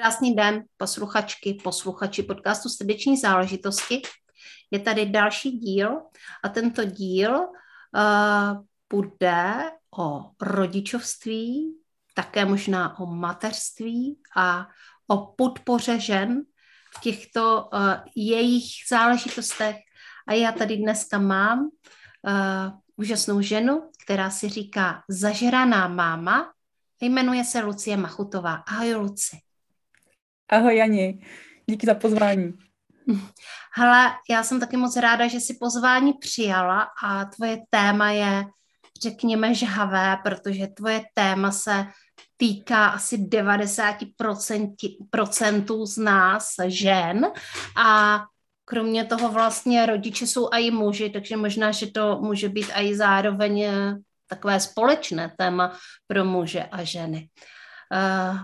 Krásný den, posluchačky, posluchači podcastu Srdeční záležitosti. Je tady další díl a tento díl uh, bude o rodičovství, také možná o mateřství a o podpoře žen v těchto uh, jejich záležitostech. A já tady dneska mám uh, úžasnou ženu, která si říká zažraná máma, jmenuje se Lucie Machutová. Ahoj, Luci. Ahoj Jani, díky za pozvání. Hele, já jsem taky moc ráda, že jsi pozvání přijala a tvoje téma je, řekněme, žhavé, protože tvoje téma se týká asi 90% z nás žen a kromě toho vlastně rodiče jsou i muži, takže možná, že to může být i zároveň takové společné téma pro muže a ženy. Uh,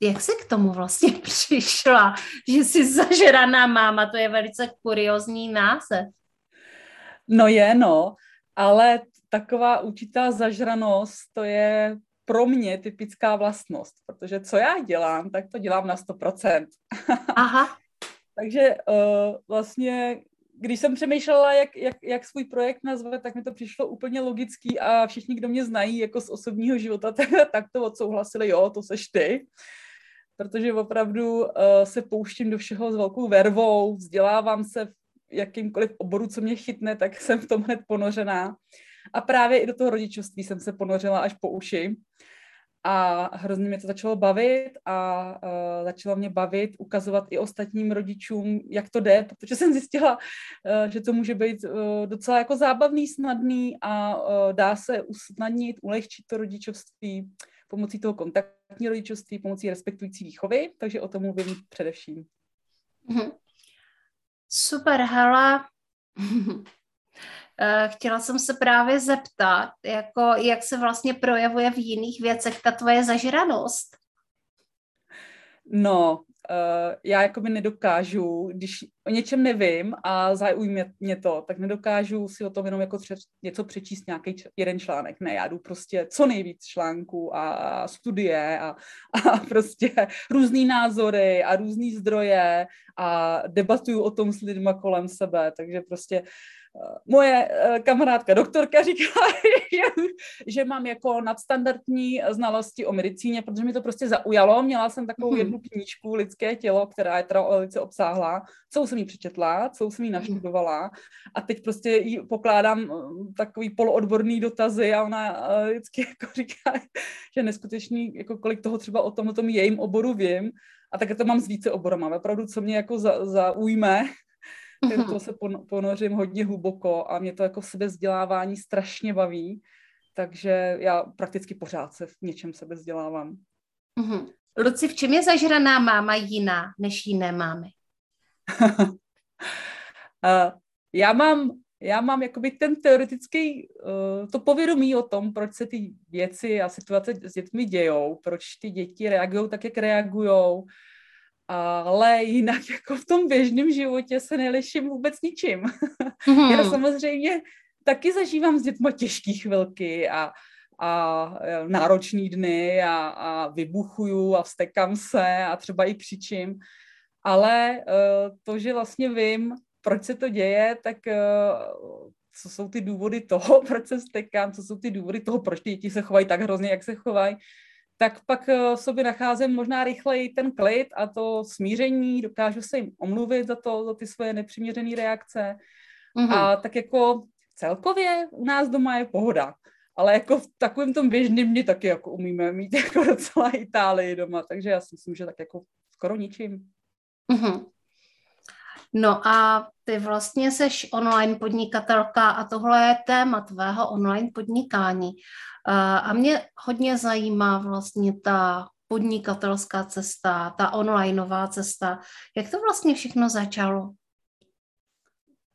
jak jsi k tomu vlastně přišla, že jsi zažraná máma, to je velice kuriozní název. No je, no, ale taková určitá zažranost, to je pro mě typická vlastnost, protože co já dělám, tak to dělám na 100%. Aha. Takže uh, vlastně, když jsem přemýšlela, jak, jak, jak svůj projekt nazvat, tak mi to přišlo úplně logický a všichni, kdo mě znají jako z osobního života, tak, tak to odsouhlasili, jo, to seš ty protože opravdu uh, se pouštím do všeho s velkou vervou, vzdělávám se v jakýmkoliv oboru, co mě chytne, tak jsem v tom hned ponořená. A právě i do toho rodičovství jsem se ponořila až po uši. A hrozně mě to začalo bavit a uh, začalo mě bavit ukazovat i ostatním rodičům, jak to jde, protože jsem zjistila, uh, že to může být uh, docela jako zábavný, snadný a uh, dá se usnadnit, ulehčit to rodičovství pomocí toho kontaktní rodičovství, pomocí respektující výchovy, takže o tom mluvím především. Mhm. Super, Hala. Eh, chtěla jsem se právě zeptat, jako, jak se vlastně projevuje v jiných věcech ta tvoje zažranost? No, uh, já jakoby nedokážu, když o něčem nevím a zaujme mě to, tak nedokážu si o tom jenom jako tře- něco přečíst nějaký č- jeden článek. Ne, já jdu prostě co nejvíc článků a, a studie a, a prostě různý názory a různý zdroje a debatuju o tom s lidma kolem sebe, takže prostě moje eh, kamarádka doktorka říkala, že, že mám jako nadstandardní znalosti o medicíně, protože mi to prostě zaujalo. Měla jsem takovou mhm. jednu knížku Lidské tělo, která je teda velice obsáhlá, co jsem ji přečetla, co jsem ji mhm. naštudovala a teď prostě jí pokládám eh, takový poloodborný dotazy a ona eh, vždycky jako říká, že neskutečný, jako kolik toho třeba o tom, o tom jejím oboru vím, a tak to mám s více oborama. Opravdu, co mě jako za, zaujme, do toho se ponořím hodně hluboko a mě to jako sebezdělávání strašně baví, takže já prakticky pořád se v něčem sebezdělávám. Uh-huh. Luci, v čem je zažraná máma jiná než jiné mámy? já mám já mám jakoby ten teoretický, uh, to povědomí o tom, proč se ty věci a situace s dětmi dějou, proč ty děti reagují tak, jak reagují, ale jinak jako v tom běžném životě se neliším vůbec ničím. Mm-hmm. Já samozřejmě taky zažívám s dětma těžké chvilky a, a e, náročný dny a, a vybuchuju a vstekám se a třeba i křičím, ale uh, to, že vlastně vím, proč se to děje, tak uh, co jsou ty důvody toho, proč se stekám, co jsou ty důvody toho, proč ty děti se chovají tak hrozně, jak se chovají, tak pak eh, v sobě nacházím možná rychleji ten klid a to smíření, dokážu se jim omluvit za to, za ty svoje nepřiměřené reakce. Mm-hmm. A tak jako celkově u nás doma je pohoda. Ale jako v takovém tom běžném dni taky jako umíme mít jako docela Itálii doma, takže já si myslím, že tak jako skoro ničím. Mm-hmm. No a ty vlastně seš online podnikatelka a tohle je téma tvého online podnikání. A mě hodně zajímá vlastně ta podnikatelská cesta, ta onlineová cesta. Jak to vlastně všechno začalo?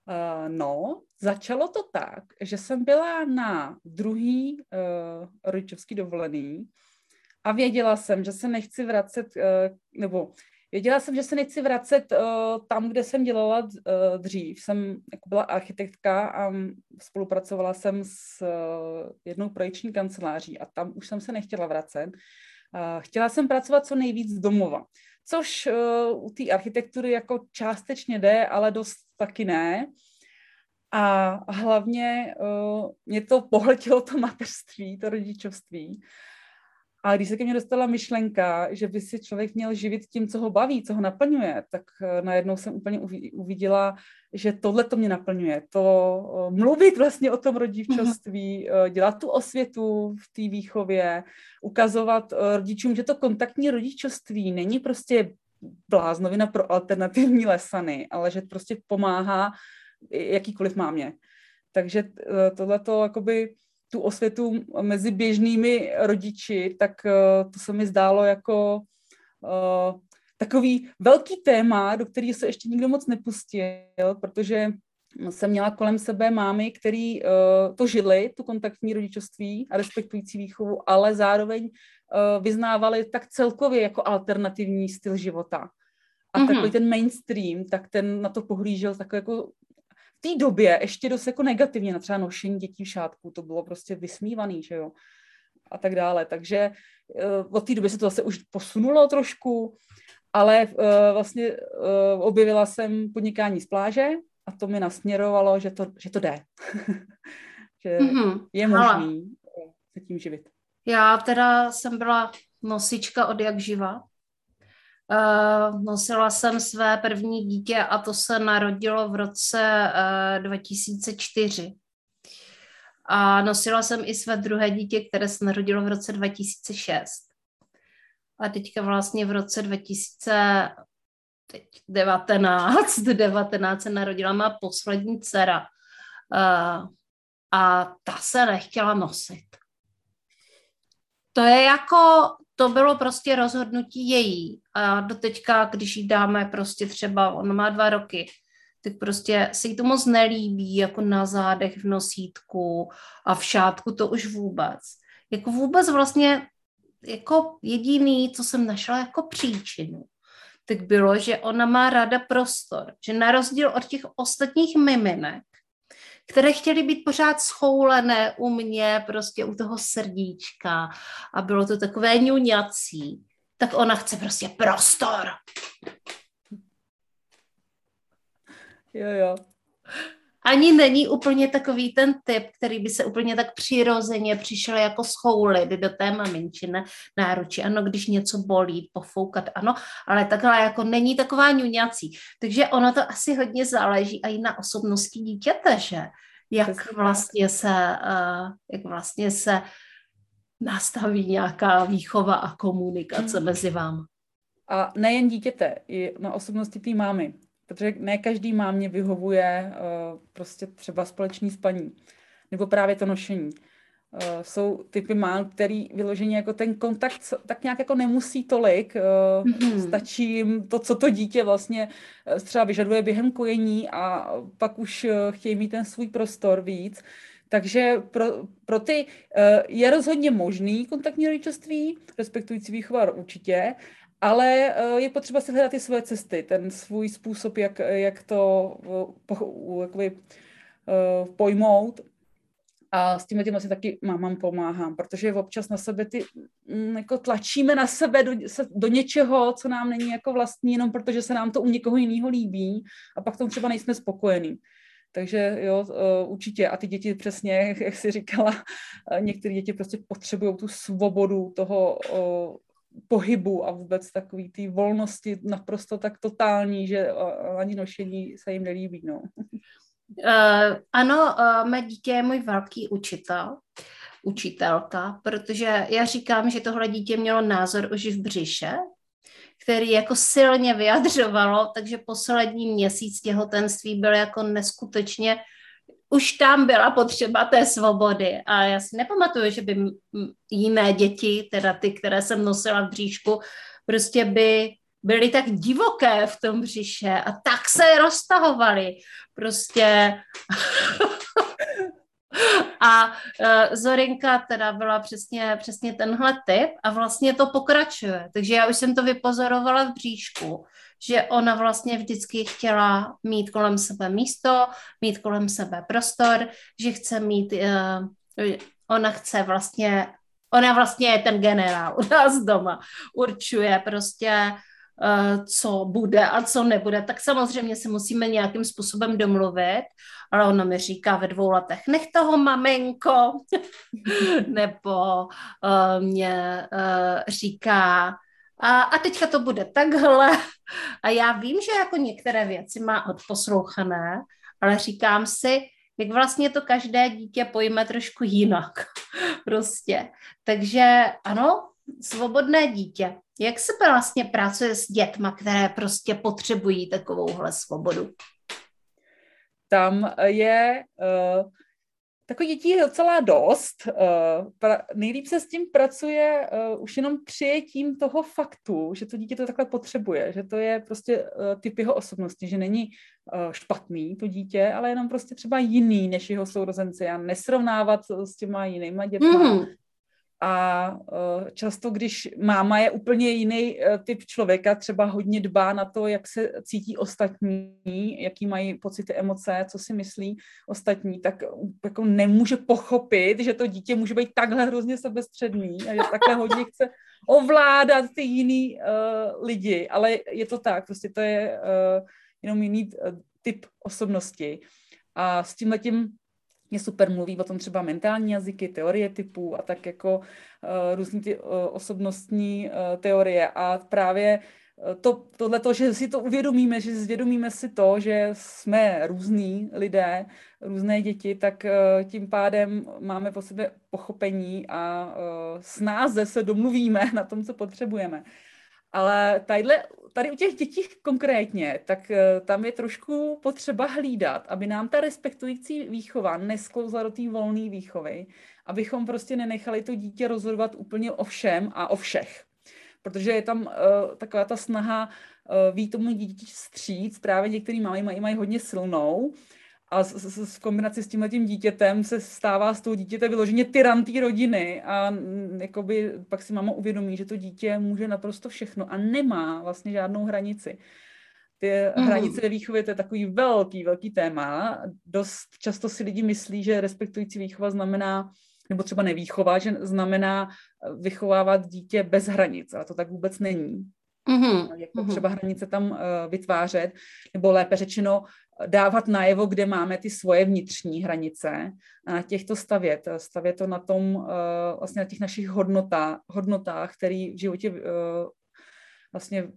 Uh, no, začalo to tak, že jsem byla na druhý uh, rodičovský dovolený a věděla jsem, že se nechci vracet, uh, nebo věděla jsem, že se nechci vracet uh, tam, kde jsem dělala uh, dřív. Jsem jako byla architektka a spolupracovala jsem s uh, jednou projekční kanceláří a tam už jsem se nechtěla vracet. Uh, chtěla jsem pracovat co nejvíc domova, což uh, u té architektury jako částečně jde, ale dost taky ne. A hlavně uh, mě to pohltilo to mateřství, to rodičovství. A když se ke mně dostala myšlenka, že by si člověk měl živit tím, co ho baví, co ho naplňuje, tak uh, najednou jsem úplně uviděla, že tohle to mě naplňuje. To uh, mluvit vlastně o tom rodičovství, uh, dělat tu osvětu v té výchově, ukazovat rodičům, že to kontaktní rodičovství není prostě bláznovina pro alternativní lesany, ale že prostě pomáhá jakýkoliv mámě. Takže eh, tohleto jakoby tu osvětu mezi běžnými rodiči, tak eh, to se mi zdálo jako uh, takový velký téma, do kterého se ještě nikdo moc nepustil, protože jsem měla kolem sebe mámy, který uh, to žili, tu kontaktní rodičovství a respektující výchovu, ale zároveň uh, vyznávali tak celkově jako alternativní styl života. A mm-hmm. takový ten mainstream, tak ten na to pohlížel tak jako té době ještě dost jako negativně na třeba nošení dětí v šátku, to bylo prostě vysmívaný, že jo, a tak dále. Takže uh, od té doby se to zase už posunulo trošku, ale uh, vlastně uh, objevila jsem podnikání z pláže a to mi nasměrovalo, že to, že to jde. že mm-hmm. je možný se tím živit. Já teda jsem byla nosička od jak živa, nosila jsem své první dítě a to se narodilo v roce uh, 2004. A nosila jsem i své druhé dítě, které se narodilo v roce 2006. A teďka vlastně v roce 2019, 19 se narodila má poslední dcera. Uh, a ta se nechtěla nosit. To je jako, to bylo prostě rozhodnutí její. A doteďka, když jí dáme prostě třeba, on má dva roky, tak prostě se jí to moc nelíbí, jako na zádech v nosítku a v šátku to už vůbec. Jako vůbec vlastně jako jediný, co jsem našla jako příčinu, tak bylo, že ona má ráda prostor, že na rozdíl od těch ostatních miminek, které chtěly být pořád schoulené u mě, prostě u toho srdíčka a bylo to takové ňuňací, tak ona chce prostě prostor. Jo, jo. Ani není úplně takový ten typ, který by se úplně tak přirozeně přišel jako schoulit do té maminči na náruči. Ano, když něco bolí, pofoukat, ano, ale takhle jako není taková ňuňací. Takže ono to asi hodně záleží i na osobnosti dítěte, že? Jak vlastně se, uh, jak vlastně se nastaví nějaká výchova a komunikace hmm. mezi vámi. A nejen dítěte, i na osobnosti té mámy. Protože ne každý mámě vyhovuje uh, prostě třeba společný spaní. Nebo právě to nošení. Uh, jsou typy mám, který vyloženě jako ten kontakt tak nějak jako nemusí tolik. Uh, mm-hmm. Stačí jim to, co to dítě vlastně třeba vyžaduje během kojení a pak už chtějí mít ten svůj prostor víc. Takže pro, pro ty je rozhodně možný kontaktní rodičovství, respektující výchova určitě, ale je potřeba si hledat ty svoje cesty, ten svůj způsob, jak, jak to jakoby, pojmout a s tím tím asi taky mámám pomáhám, protože občas na sebe ty, mm, jako tlačíme na sebe do, do něčeho, co nám není jako vlastní, jenom protože se nám to u někoho jiného líbí a pak tomu třeba nejsme spokojení. Takže jo, určitě. A ty děti přesně, jak jsi říkala, některé děti prostě potřebují tu svobodu toho pohybu a vůbec takový ty volnosti naprosto tak totální, že ani nošení se jim nelíbí. No. Uh, ano, uh, mé dítě je můj velký učitel, učitelka, protože já říkám, že tohle dítě mělo názor už v břiše, který jako silně vyjadřovalo, takže poslední měsíc těhotenství byl jako neskutečně už tam byla potřeba té svobody a já si nepamatuju, že by jiné děti, teda ty, které jsem nosila v bříšku, prostě by byly tak divoké v tom břiše a tak se roztahovaly. Prostě A uh, Zorinka teda byla přesně, přesně tenhle typ a vlastně to pokračuje. Takže já už jsem to vypozorovala v bříšku, že ona vlastně vždycky chtěla mít kolem sebe místo, mít kolem sebe prostor, že chce mít, uh, ona chce vlastně, ona vlastně je ten generál u nás doma, určuje prostě co bude a co nebude, tak samozřejmě se musíme nějakým způsobem domluvit, ale ona mi říká ve dvou letech, nech toho maminko, nebo uh, mě uh, říká, a, a teďka to bude takhle. A já vím, že jako některé věci má odposlouchané, ale říkám si, jak vlastně to každé dítě pojme trošku jinak. prostě. Takže ano, svobodné dítě. Jak se vlastně pracuje s dětma, které prostě potřebují takovouhle svobodu? Tam je uh, takových dětí je docela dost. Uh, pra, nejlíp se s tím pracuje uh, už jenom přijetím toho faktu, že to dítě to takhle potřebuje, že to je prostě uh, typ jeho osobnosti, že není uh, špatný to dítě, ale jenom prostě třeba jiný než jeho sourozenci a nesrovnávat s těma jinýma dětma. Mm a uh, často, když máma je úplně jiný uh, typ člověka, třeba hodně dbá na to, jak se cítí ostatní, jaký mají pocity, emoce, co si myslí ostatní, tak jako nemůže pochopit, že to dítě může být takhle hrozně sebestředný a že takhle hodně chce ovládat ty jiný uh, lidi, ale je to tak, prostě to je uh, jenom jiný typ osobnosti. A s tím letím je super, mluví o tom třeba mentální jazyky, teorie typů a tak jako uh, různý ty uh, osobnostní uh, teorie a právě to, tohle to, že si to uvědomíme, že zvědomíme si to, že jsme různí lidé, různé děti, tak tím pádem máme po sebe pochopení a snáze se domluvíme na tom, co potřebujeme. Ale tadyhle, tady u těch dětí konkrétně, tak eh, tam je trošku potřeba hlídat, aby nám ta respektující výchova nesklouzla do té volné výchovy, abychom prostě nenechali to dítě rozhodovat úplně o všem a o všech. Protože je tam uh, taková ta snaha uh, ví tomu dítě stříc, právě některý mají, mají, mají hodně silnou, a v kombinaci s tímhle tím dítětem se stává z toho dítěte vyloženě tyran té rodiny a jakoby pak si máma uvědomí, že to dítě může naprosto všechno a nemá vlastně žádnou hranici. Ty mm. hranice ve výchově to je takový velký, velký téma. Dost často si lidi myslí, že respektující výchova znamená, nebo třeba nevýchova, že znamená vychovávat dítě bez hranic, ale to tak vůbec není. Mm-hmm. Je potřeba hranice tam uh, vytvářet, nebo lépe řečeno dávat najevo, kde máme ty svoje vnitřní hranice a na těchto stavět. Stavět to na tom, uh, vlastně na těch našich hodnotách, hodnotách které v životě uh, vlastně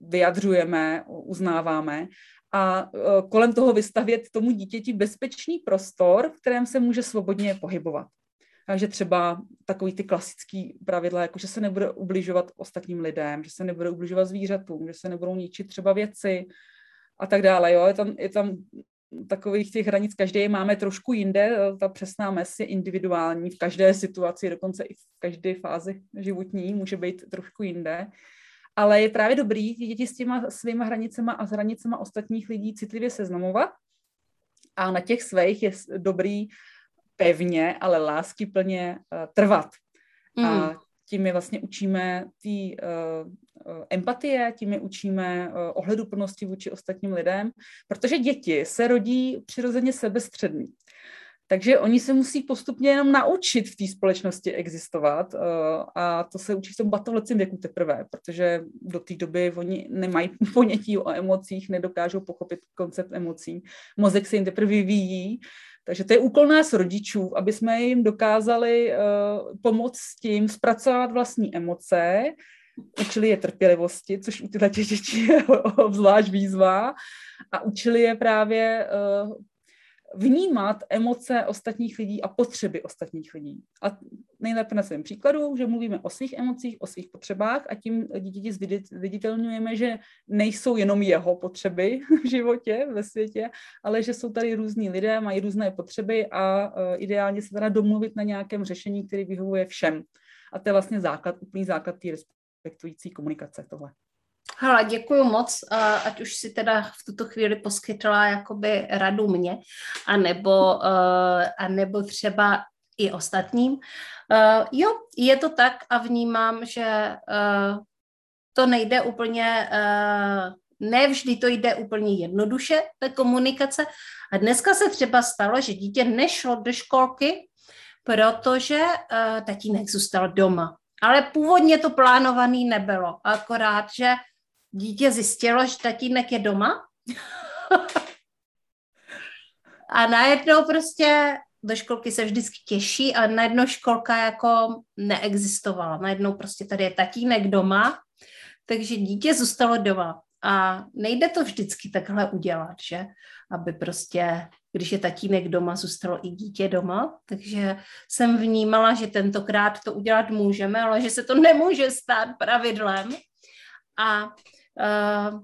vyjadřujeme, uznáváme a kolem toho vystavět tomu dítěti bezpečný prostor, v kterém se může svobodně pohybovat. Takže třeba takový ty klasický pravidla, jako že se nebude ubližovat ostatním lidem, že se nebude ubližovat zvířatům, že se nebudou ničit třeba věci a tak dále. Jo? Je, tam, je tam takových těch hranic, každý máme trošku jinde, ta přesná mes je individuální v každé situaci, dokonce i v každé fázi životní může být trošku jinde. Ale je právě dobrý ty děti s těma svýma hranicema a s hranicema ostatních lidí citlivě seznamovat a na těch svých je dobrý pevně, ale láskyplně uh, trvat. Mm. A tím je vlastně učíme ty uh, empatie, tím je učíme uh, ohleduplnosti vůči ostatním lidem, protože děti se rodí přirozeně sebestředný. Takže oni se musí postupně jenom naučit v té společnosti existovat uh, a to se učí v tom batovlecím věku teprve, protože do té doby oni nemají ponětí o emocích, nedokážou pochopit koncept emocí. Mozek se jim teprve vyvíjí takže to je úkol nás rodičů, aby jsme jim dokázali pomoct s tím zpracovat vlastní emoce, učili je trpělivosti, což u těchto dětí je obzvlášť výzva, a učili je právě uh, vnímat emoce ostatních lidí a potřeby ostatních lidí. A nejlépe na svém příkladu, že mluvíme o svých emocích, o svých potřebách a tím dítěti zviditelňujeme, že nejsou jenom jeho potřeby v životě, ve světě, ale že jsou tady různí lidé, mají různé potřeby a uh, ideálně se teda domluvit na nějakém řešení, který vyhovuje všem. A to je vlastně základ, úplný základ té respektující komunikace tohle. Hele, děkuji moc, ať už si teda v tuto chvíli poskytla jakoby radu mě, anebo, anebo třeba i ostatním. Jo, je to tak a vnímám, že to nejde úplně, ne vždy to jde úplně jednoduše, ta komunikace. A dneska se třeba stalo, že dítě nešlo do školky, protože tatínek zůstal doma. Ale původně to plánovaný nebylo, akorát, že dítě zjistilo, že tatínek je doma a najednou prostě do školky se vždycky těší a najednou školka jako neexistovala. Najednou prostě tady je tatínek doma, takže dítě zůstalo doma. A nejde to vždycky takhle udělat, že? Aby prostě, když je tatínek doma, zůstalo i dítě doma. Takže jsem vnímala, že tentokrát to udělat můžeme, ale že se to nemůže stát pravidlem. A uh,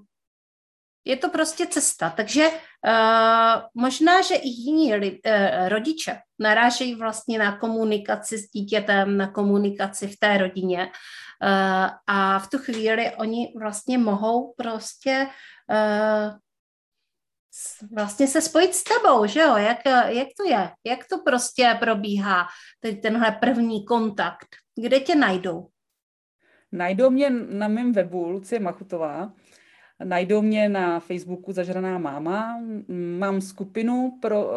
je to prostě cesta. Takže uh, možná, že i jiní li, uh, rodiče narážejí vlastně na komunikaci s dítětem, na komunikaci v té rodině uh, a v tu chvíli oni vlastně mohou prostě uh, vlastně se spojit s tebou, že jo, jak, jak to je, jak to prostě probíhá, teď tenhle první kontakt, kde tě najdou? Najdou mě na mém webu Lucie Machutová, najdou mě na Facebooku Zažraná máma, mám skupinu pro uh,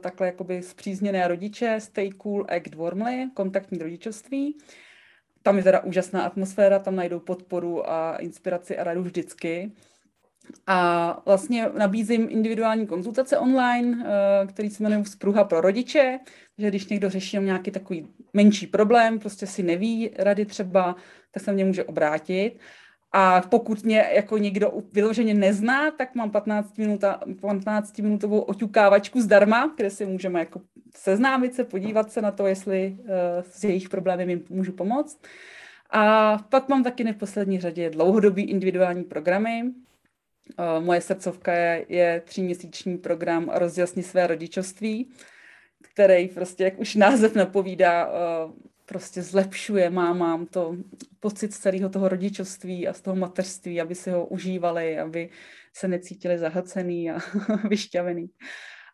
takhle jakoby zpřízněné rodiče Stay Cool Act Warmly, kontaktní rodičovství. Tam je teda úžasná atmosféra, tam najdou podporu a inspiraci a radu vždycky. A vlastně nabízím individuální konzultace online, eh, který se jmenuje Spruha pro rodiče, že když někdo řeší nějaký takový menší problém, prostě si neví rady třeba, tak se mě může obrátit. A pokud mě jako někdo vyloženě nezná, tak mám 15, minuta, 15 minutovou oťukávačku zdarma, kde si můžeme jako seznámit se, podívat se na to, jestli uh, s jejich problémy jim můžu pomoct. A pak mám taky neposlední řadě dlouhodobý individuální programy. Uh, moje srdcovka je, je tříměsíční program Rozjasni své rodičovství, který prostě, jak už název napovídá, uh, prostě zlepšuje mámám to pocit celého toho rodičovství a z toho mateřství, aby si ho užívali, aby se necítili zahlcený a vyšťavený.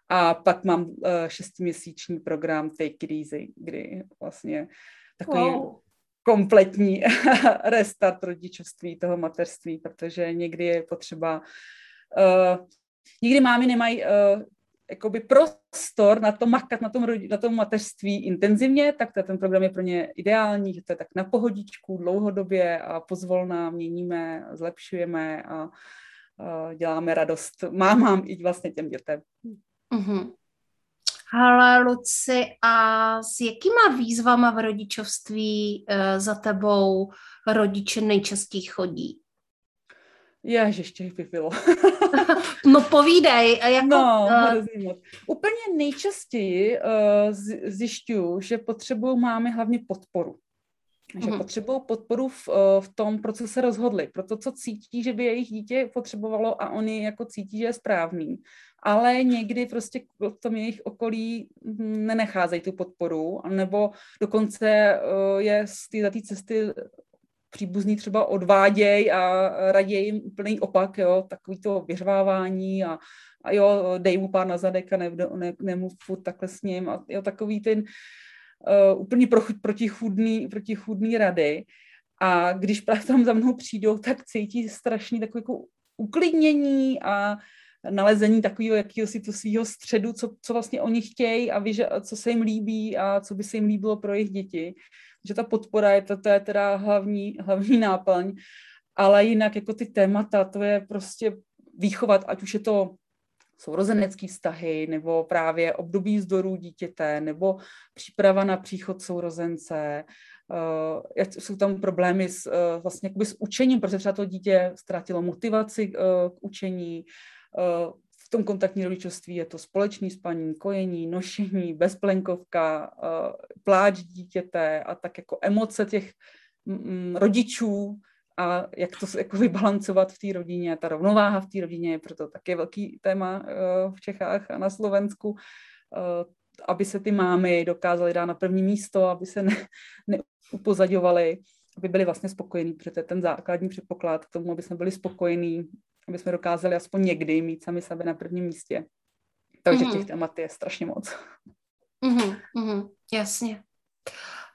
A pak mám uh, šestiměsíční program Take It Easy, kdy vlastně takový wow. Kompletní restart rodičovství, toho mateřství, protože někdy je potřeba uh, Nikdy mámy nemají uh, jakoby prostor na to makat na tom, na tom mateřství intenzivně, tak to, ten program je pro ně ideální, že to je tak na pohodičku, dlouhodobě a pozvolná měníme, zlepšujeme a, a děláme radost mámám i vlastně těm dětem. Mm-hmm. Ale Luci, a s jakýma výzvama v rodičovství e, za tebou rodiče nejčastěji chodí? Ježiš, těch by bylo. no povídej. Jako, no, uh... moc. Úplně nejčastěji uh, zjišťuju, že potřebují máme hlavně podporu. Že uh-huh. potřebují podporu v, v tom, pro co se rozhodli, pro to, co cítí, že by jejich dítě potřebovalo a oni jako cítí, že je správný. Ale někdy prostě v tom jejich okolí nenecházejí tu podporu, nebo dokonce uh, je z té cesty příbuzní třeba odváděj a raději jim úplný opak, jo, takový to vyřvávání a, a jo, dej mu pár na zadek a ne, ne, nemu furt takhle s ním a jo, takový ten uh, úplně pro, protichudný, protichudný rady. A když právě tam za mnou přijdou, tak cítí strašný takový jako uklidnění a nalezení takového jakého to svého středu, co, co vlastně oni chtějí a ví, že, co se jim líbí a co by se jim líbilo pro jejich děti. Že ta podpora je, to, to je teda hlavní, hlavní náplň, ale jinak jako ty témata, to je prostě výchovat, ať už je to sourozenecký vztahy, nebo právě období vzdorů dítěte, nebo příprava na příchod sourozence, uh, jsou tam problémy s, uh, vlastně s učením, protože třeba to dítě ztratilo motivaci uh, k učení, v tom kontaktní rodičovství je to společný spaní, kojení, nošení, bezplenkovka, uh, pláč dítěte a tak jako emoce těch mm, rodičů a jak to jako vybalancovat v té rodině. Ta rovnováha v té rodině je proto také velký téma uh, v Čechách a na Slovensku. Aby se ty mámy dokázaly dát na první místo, aby se ne, neupozaďovaly, aby byli vlastně spokojení, protože to je ten základní předpoklad k tomu, aby jsme byli spokojení, aby jsme dokázali aspoň někdy mít sami sebe na prvním místě. Takže mm-hmm. těch témat je strašně moc. Mm-hmm, mm-hmm, jasně.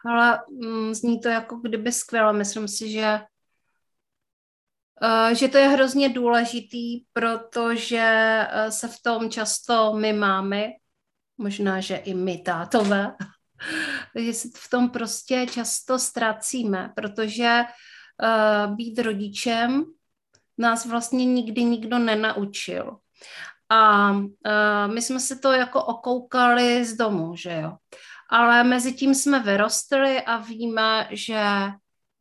Ale mm, zní to jako kdyby skvěle. Myslím si, že uh, že to je hrozně důležitý, protože uh, se v tom často my máme, možná, že i my tátové, takže se v tom prostě často ztracíme, protože uh, být rodičem nás vlastně nikdy nikdo nenaučil. A uh, my jsme se to jako okoukali z domu, že jo. Ale mezi tím jsme vyrostli a víme, že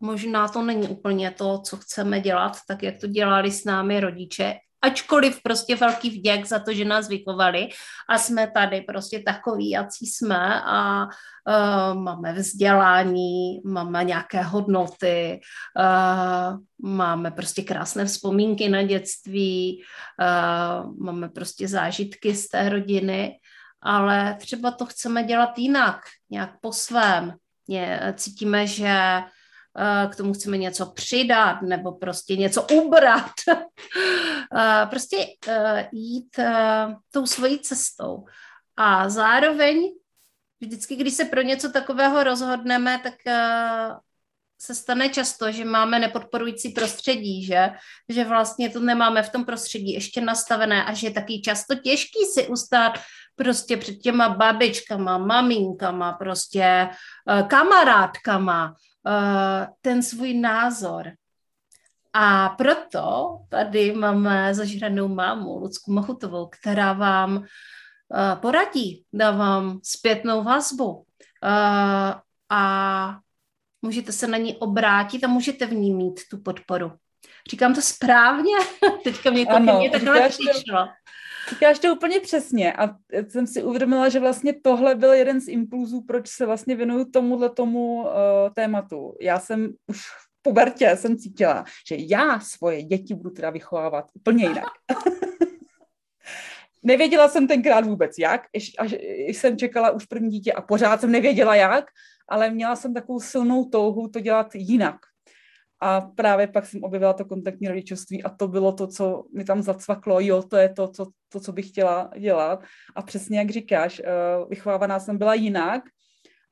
možná to není úplně to, co chceme dělat, tak jak to dělali s námi rodiče, ačkoliv prostě velký vděk za to, že nás vychovali a jsme tady prostě takový, jací jsme a uh, máme vzdělání, máme nějaké hodnoty, uh, máme prostě krásné vzpomínky na dětství, uh, máme prostě zážitky z té rodiny, ale třeba to chceme dělat jinak, nějak po svém. Cítíme, že k tomu chceme něco přidat nebo prostě něco ubrat. Eh, prostě eh, jít tou svojí cestou. A zároveň vždycky, když se pro něco takového rozhodneme, tak se stane často, že máme nepodporující prostředí, že, že vlastně to nemáme v tom prostředí ještě nastavené a že je taky často těžký si ustát prostě před těma babičkama, maminkama, prostě kamarádkama, ten svůj názor. A proto tady máme zažranou mámu, Lucku Machutovou, která vám uh, poradí, dá vám zpětnou vazbu uh, a můžete se na ní obrátit a můžete v ní mít tu podporu. Říkám to správně? Teďka mě to ano, mě takhle přišlo. Říkáš to úplně přesně a jsem si uvědomila, že vlastně tohle byl jeden z impulzů, proč se vlastně věnuju tomuhle tomu uh, tématu. Já jsem už v pubertě jsem cítila, že já svoje děti budu teda vychovávat úplně jinak. nevěděla jsem tenkrát vůbec jak, až jsem čekala už první dítě a pořád jsem nevěděla jak, ale měla jsem takovou silnou touhu to dělat jinak. A právě pak jsem objevila to kontaktní rodičovství a to bylo to, co mi tam zacvaklo, jo, to je to, co, to, co bych chtěla dělat. A přesně jak říkáš, uh, vychovávaná jsem byla jinak,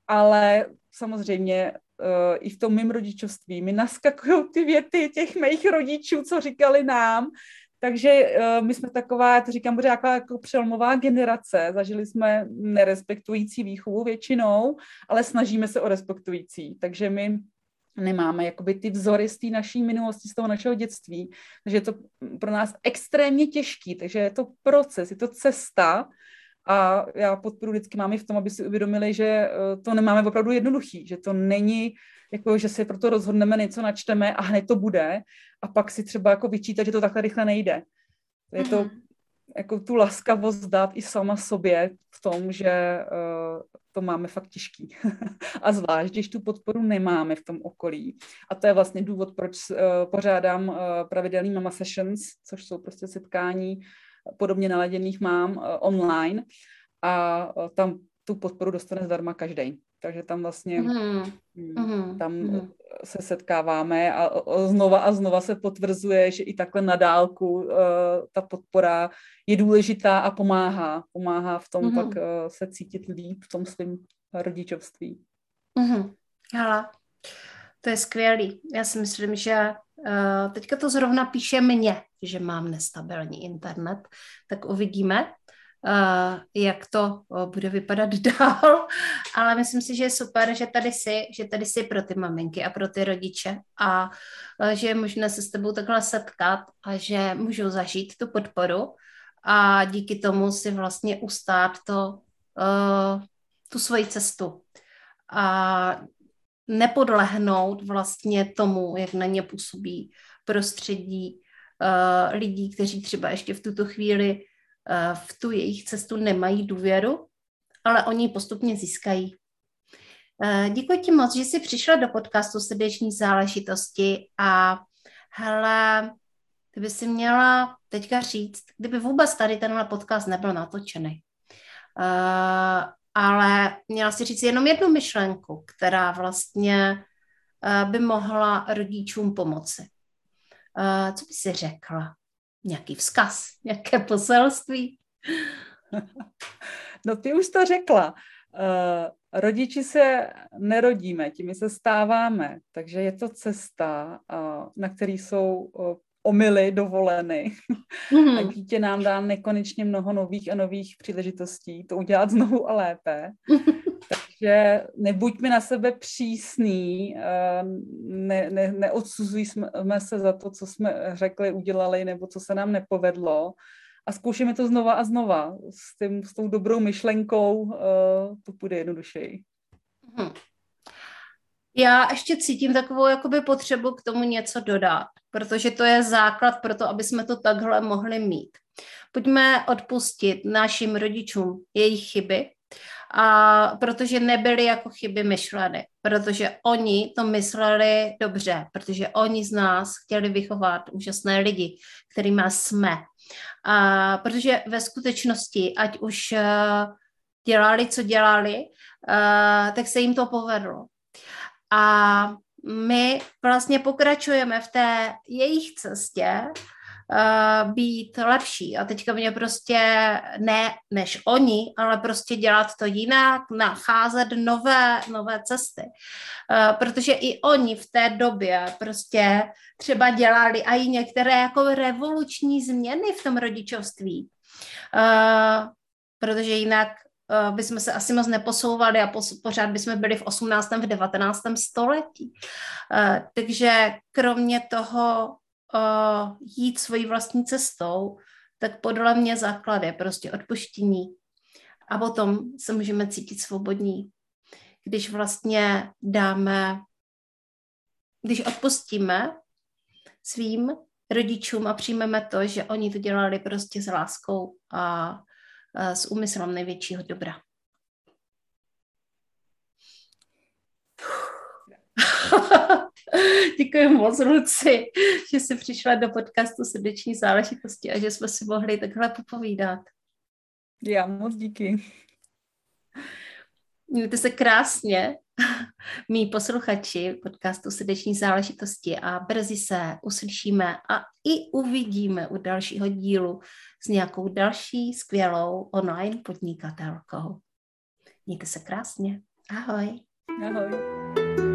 ale samozřejmě uh, i v tom mým rodičovství mi naskakují ty věty těch mých rodičů, co říkali nám, takže uh, my jsme taková, já to říkám, bude taková jako přelomová generace. Zažili jsme nerespektující výchovu většinou, ale snažíme se o respektující. Takže my nemáme jakoby ty vzory z té naší minulosti, z toho našeho dětství. Takže je to pro nás extrémně těžký, takže je to proces, je to cesta a já podporu vždycky máme v tom, aby si uvědomili, že eh, to nemáme opravdu jednoduchý, že to není jako, že si proto rozhodneme, něco načteme a hned to bude a pak si třeba jako vyčítat, že to takhle rychle nejde. Je to mm-hmm. Jako tu laskavost dát i sama sobě v tom, že uh, to máme fakt těžký. a zvlášť, když tu podporu nemáme v tom okolí. A to je vlastně důvod, proč uh, pořádám uh, pravidelný mama sessions, což jsou prostě setkání podobně naladěných mám online a tam tu podporu dostane zdarma každý. Takže tam vlastně mm. tam mm. se setkáváme a znova a znova se potvrzuje, že i takhle na dálku uh, ta podpora je důležitá a pomáhá. Pomáhá v tom mm. pak uh, se cítit líp v tom svém rodičovství. Mm. Hala, to je skvělý. Já si myslím, že uh, teďka to zrovna píše mně, že mám nestabilní internet, tak uvidíme, jak to bude vypadat dál, ale myslím si, že je super, že tady jsi, že tady jsi pro ty maminky a pro ty rodiče a uh, že je možné se s tebou takhle setkat a že můžou zažít tu podporu. A díky tomu si vlastně ustát to, uh, tu svoji cestu. A nepodlehnout vlastně tomu, jak na ně působí prostředí lidí, kteří třeba ještě v tuto chvíli eh, v tu jejich cestu nemají důvěru, ale oni ji postupně získají. Eh, děkuji ti moc, že jsi přišla do podcastu Srdeční záležitosti a hele, ty by si měla teďka říct, kdyby vůbec tady tenhle podcast nebyl natočený, uh, ale měla si říct jenom jednu myšlenku, která vlastně by mohla rodičům pomoci. Co by si řekla? Nějaký vzkaz, nějaké poselství? No ty už to řekla. Uh, rodiči se nerodíme, tím se stáváme, takže je to cesta, uh, na který jsou uh, omily dovoleny. Mm-hmm. A dítě nám dá nekonečně mnoho nových a nových příležitostí to udělat znovu a lépe. Takže nebuďme na sebe přísný, ne, ne, neodsuzujme se za to, co jsme řekli, udělali, nebo co se nám nepovedlo a zkoušíme to znova a znova. S, tím, s tou dobrou myšlenkou uh, to půjde jednodušeji. Hmm. Já ještě cítím takovou jakoby potřebu k tomu něco dodat, protože to je základ pro to, aby jsme to takhle mohli mít. Pojďme odpustit našim rodičům jejich chyby, a protože nebyly jako chyby myšleny, protože oni to mysleli dobře, protože oni z nás chtěli vychovat úžasné lidi, kterými jsme. A protože ve skutečnosti, ať už uh, dělali, co dělali, uh, tak se jim to povedlo. A my vlastně pokračujeme v té jejich cestě uh, být lepší. A teďka mě prostě ne než oni, ale prostě dělat to jinak, nacházet nové, nové cesty. Uh, protože i oni v té době prostě třeba dělali i některé jako revoluční změny v tom rodičovství. Uh, protože jinak bychom se asi moc neposouvali a pořád bychom byli v 18. v 19. století. Takže kromě toho uh, jít svojí vlastní cestou, tak podle mě základ je prostě odpuštění. A potom se můžeme cítit svobodní. Když vlastně dáme, když odpustíme svým rodičům a přijmeme to, že oni to dělali prostě s láskou a, a s úmyslem největšího dobra. Děkuji moc, Luci, že jsi přišla do podcastu Srdeční záležitosti a že jsme si mohli takhle popovídat. Já moc díky. Mějte se krásně, mý posluchači podcastu Srdeční záležitosti a brzy se uslyšíme a i uvidíme u dalšího dílu s nějakou další skvělou online podnikatelkou. Mějte se krásně. Ahoj. Ahoj.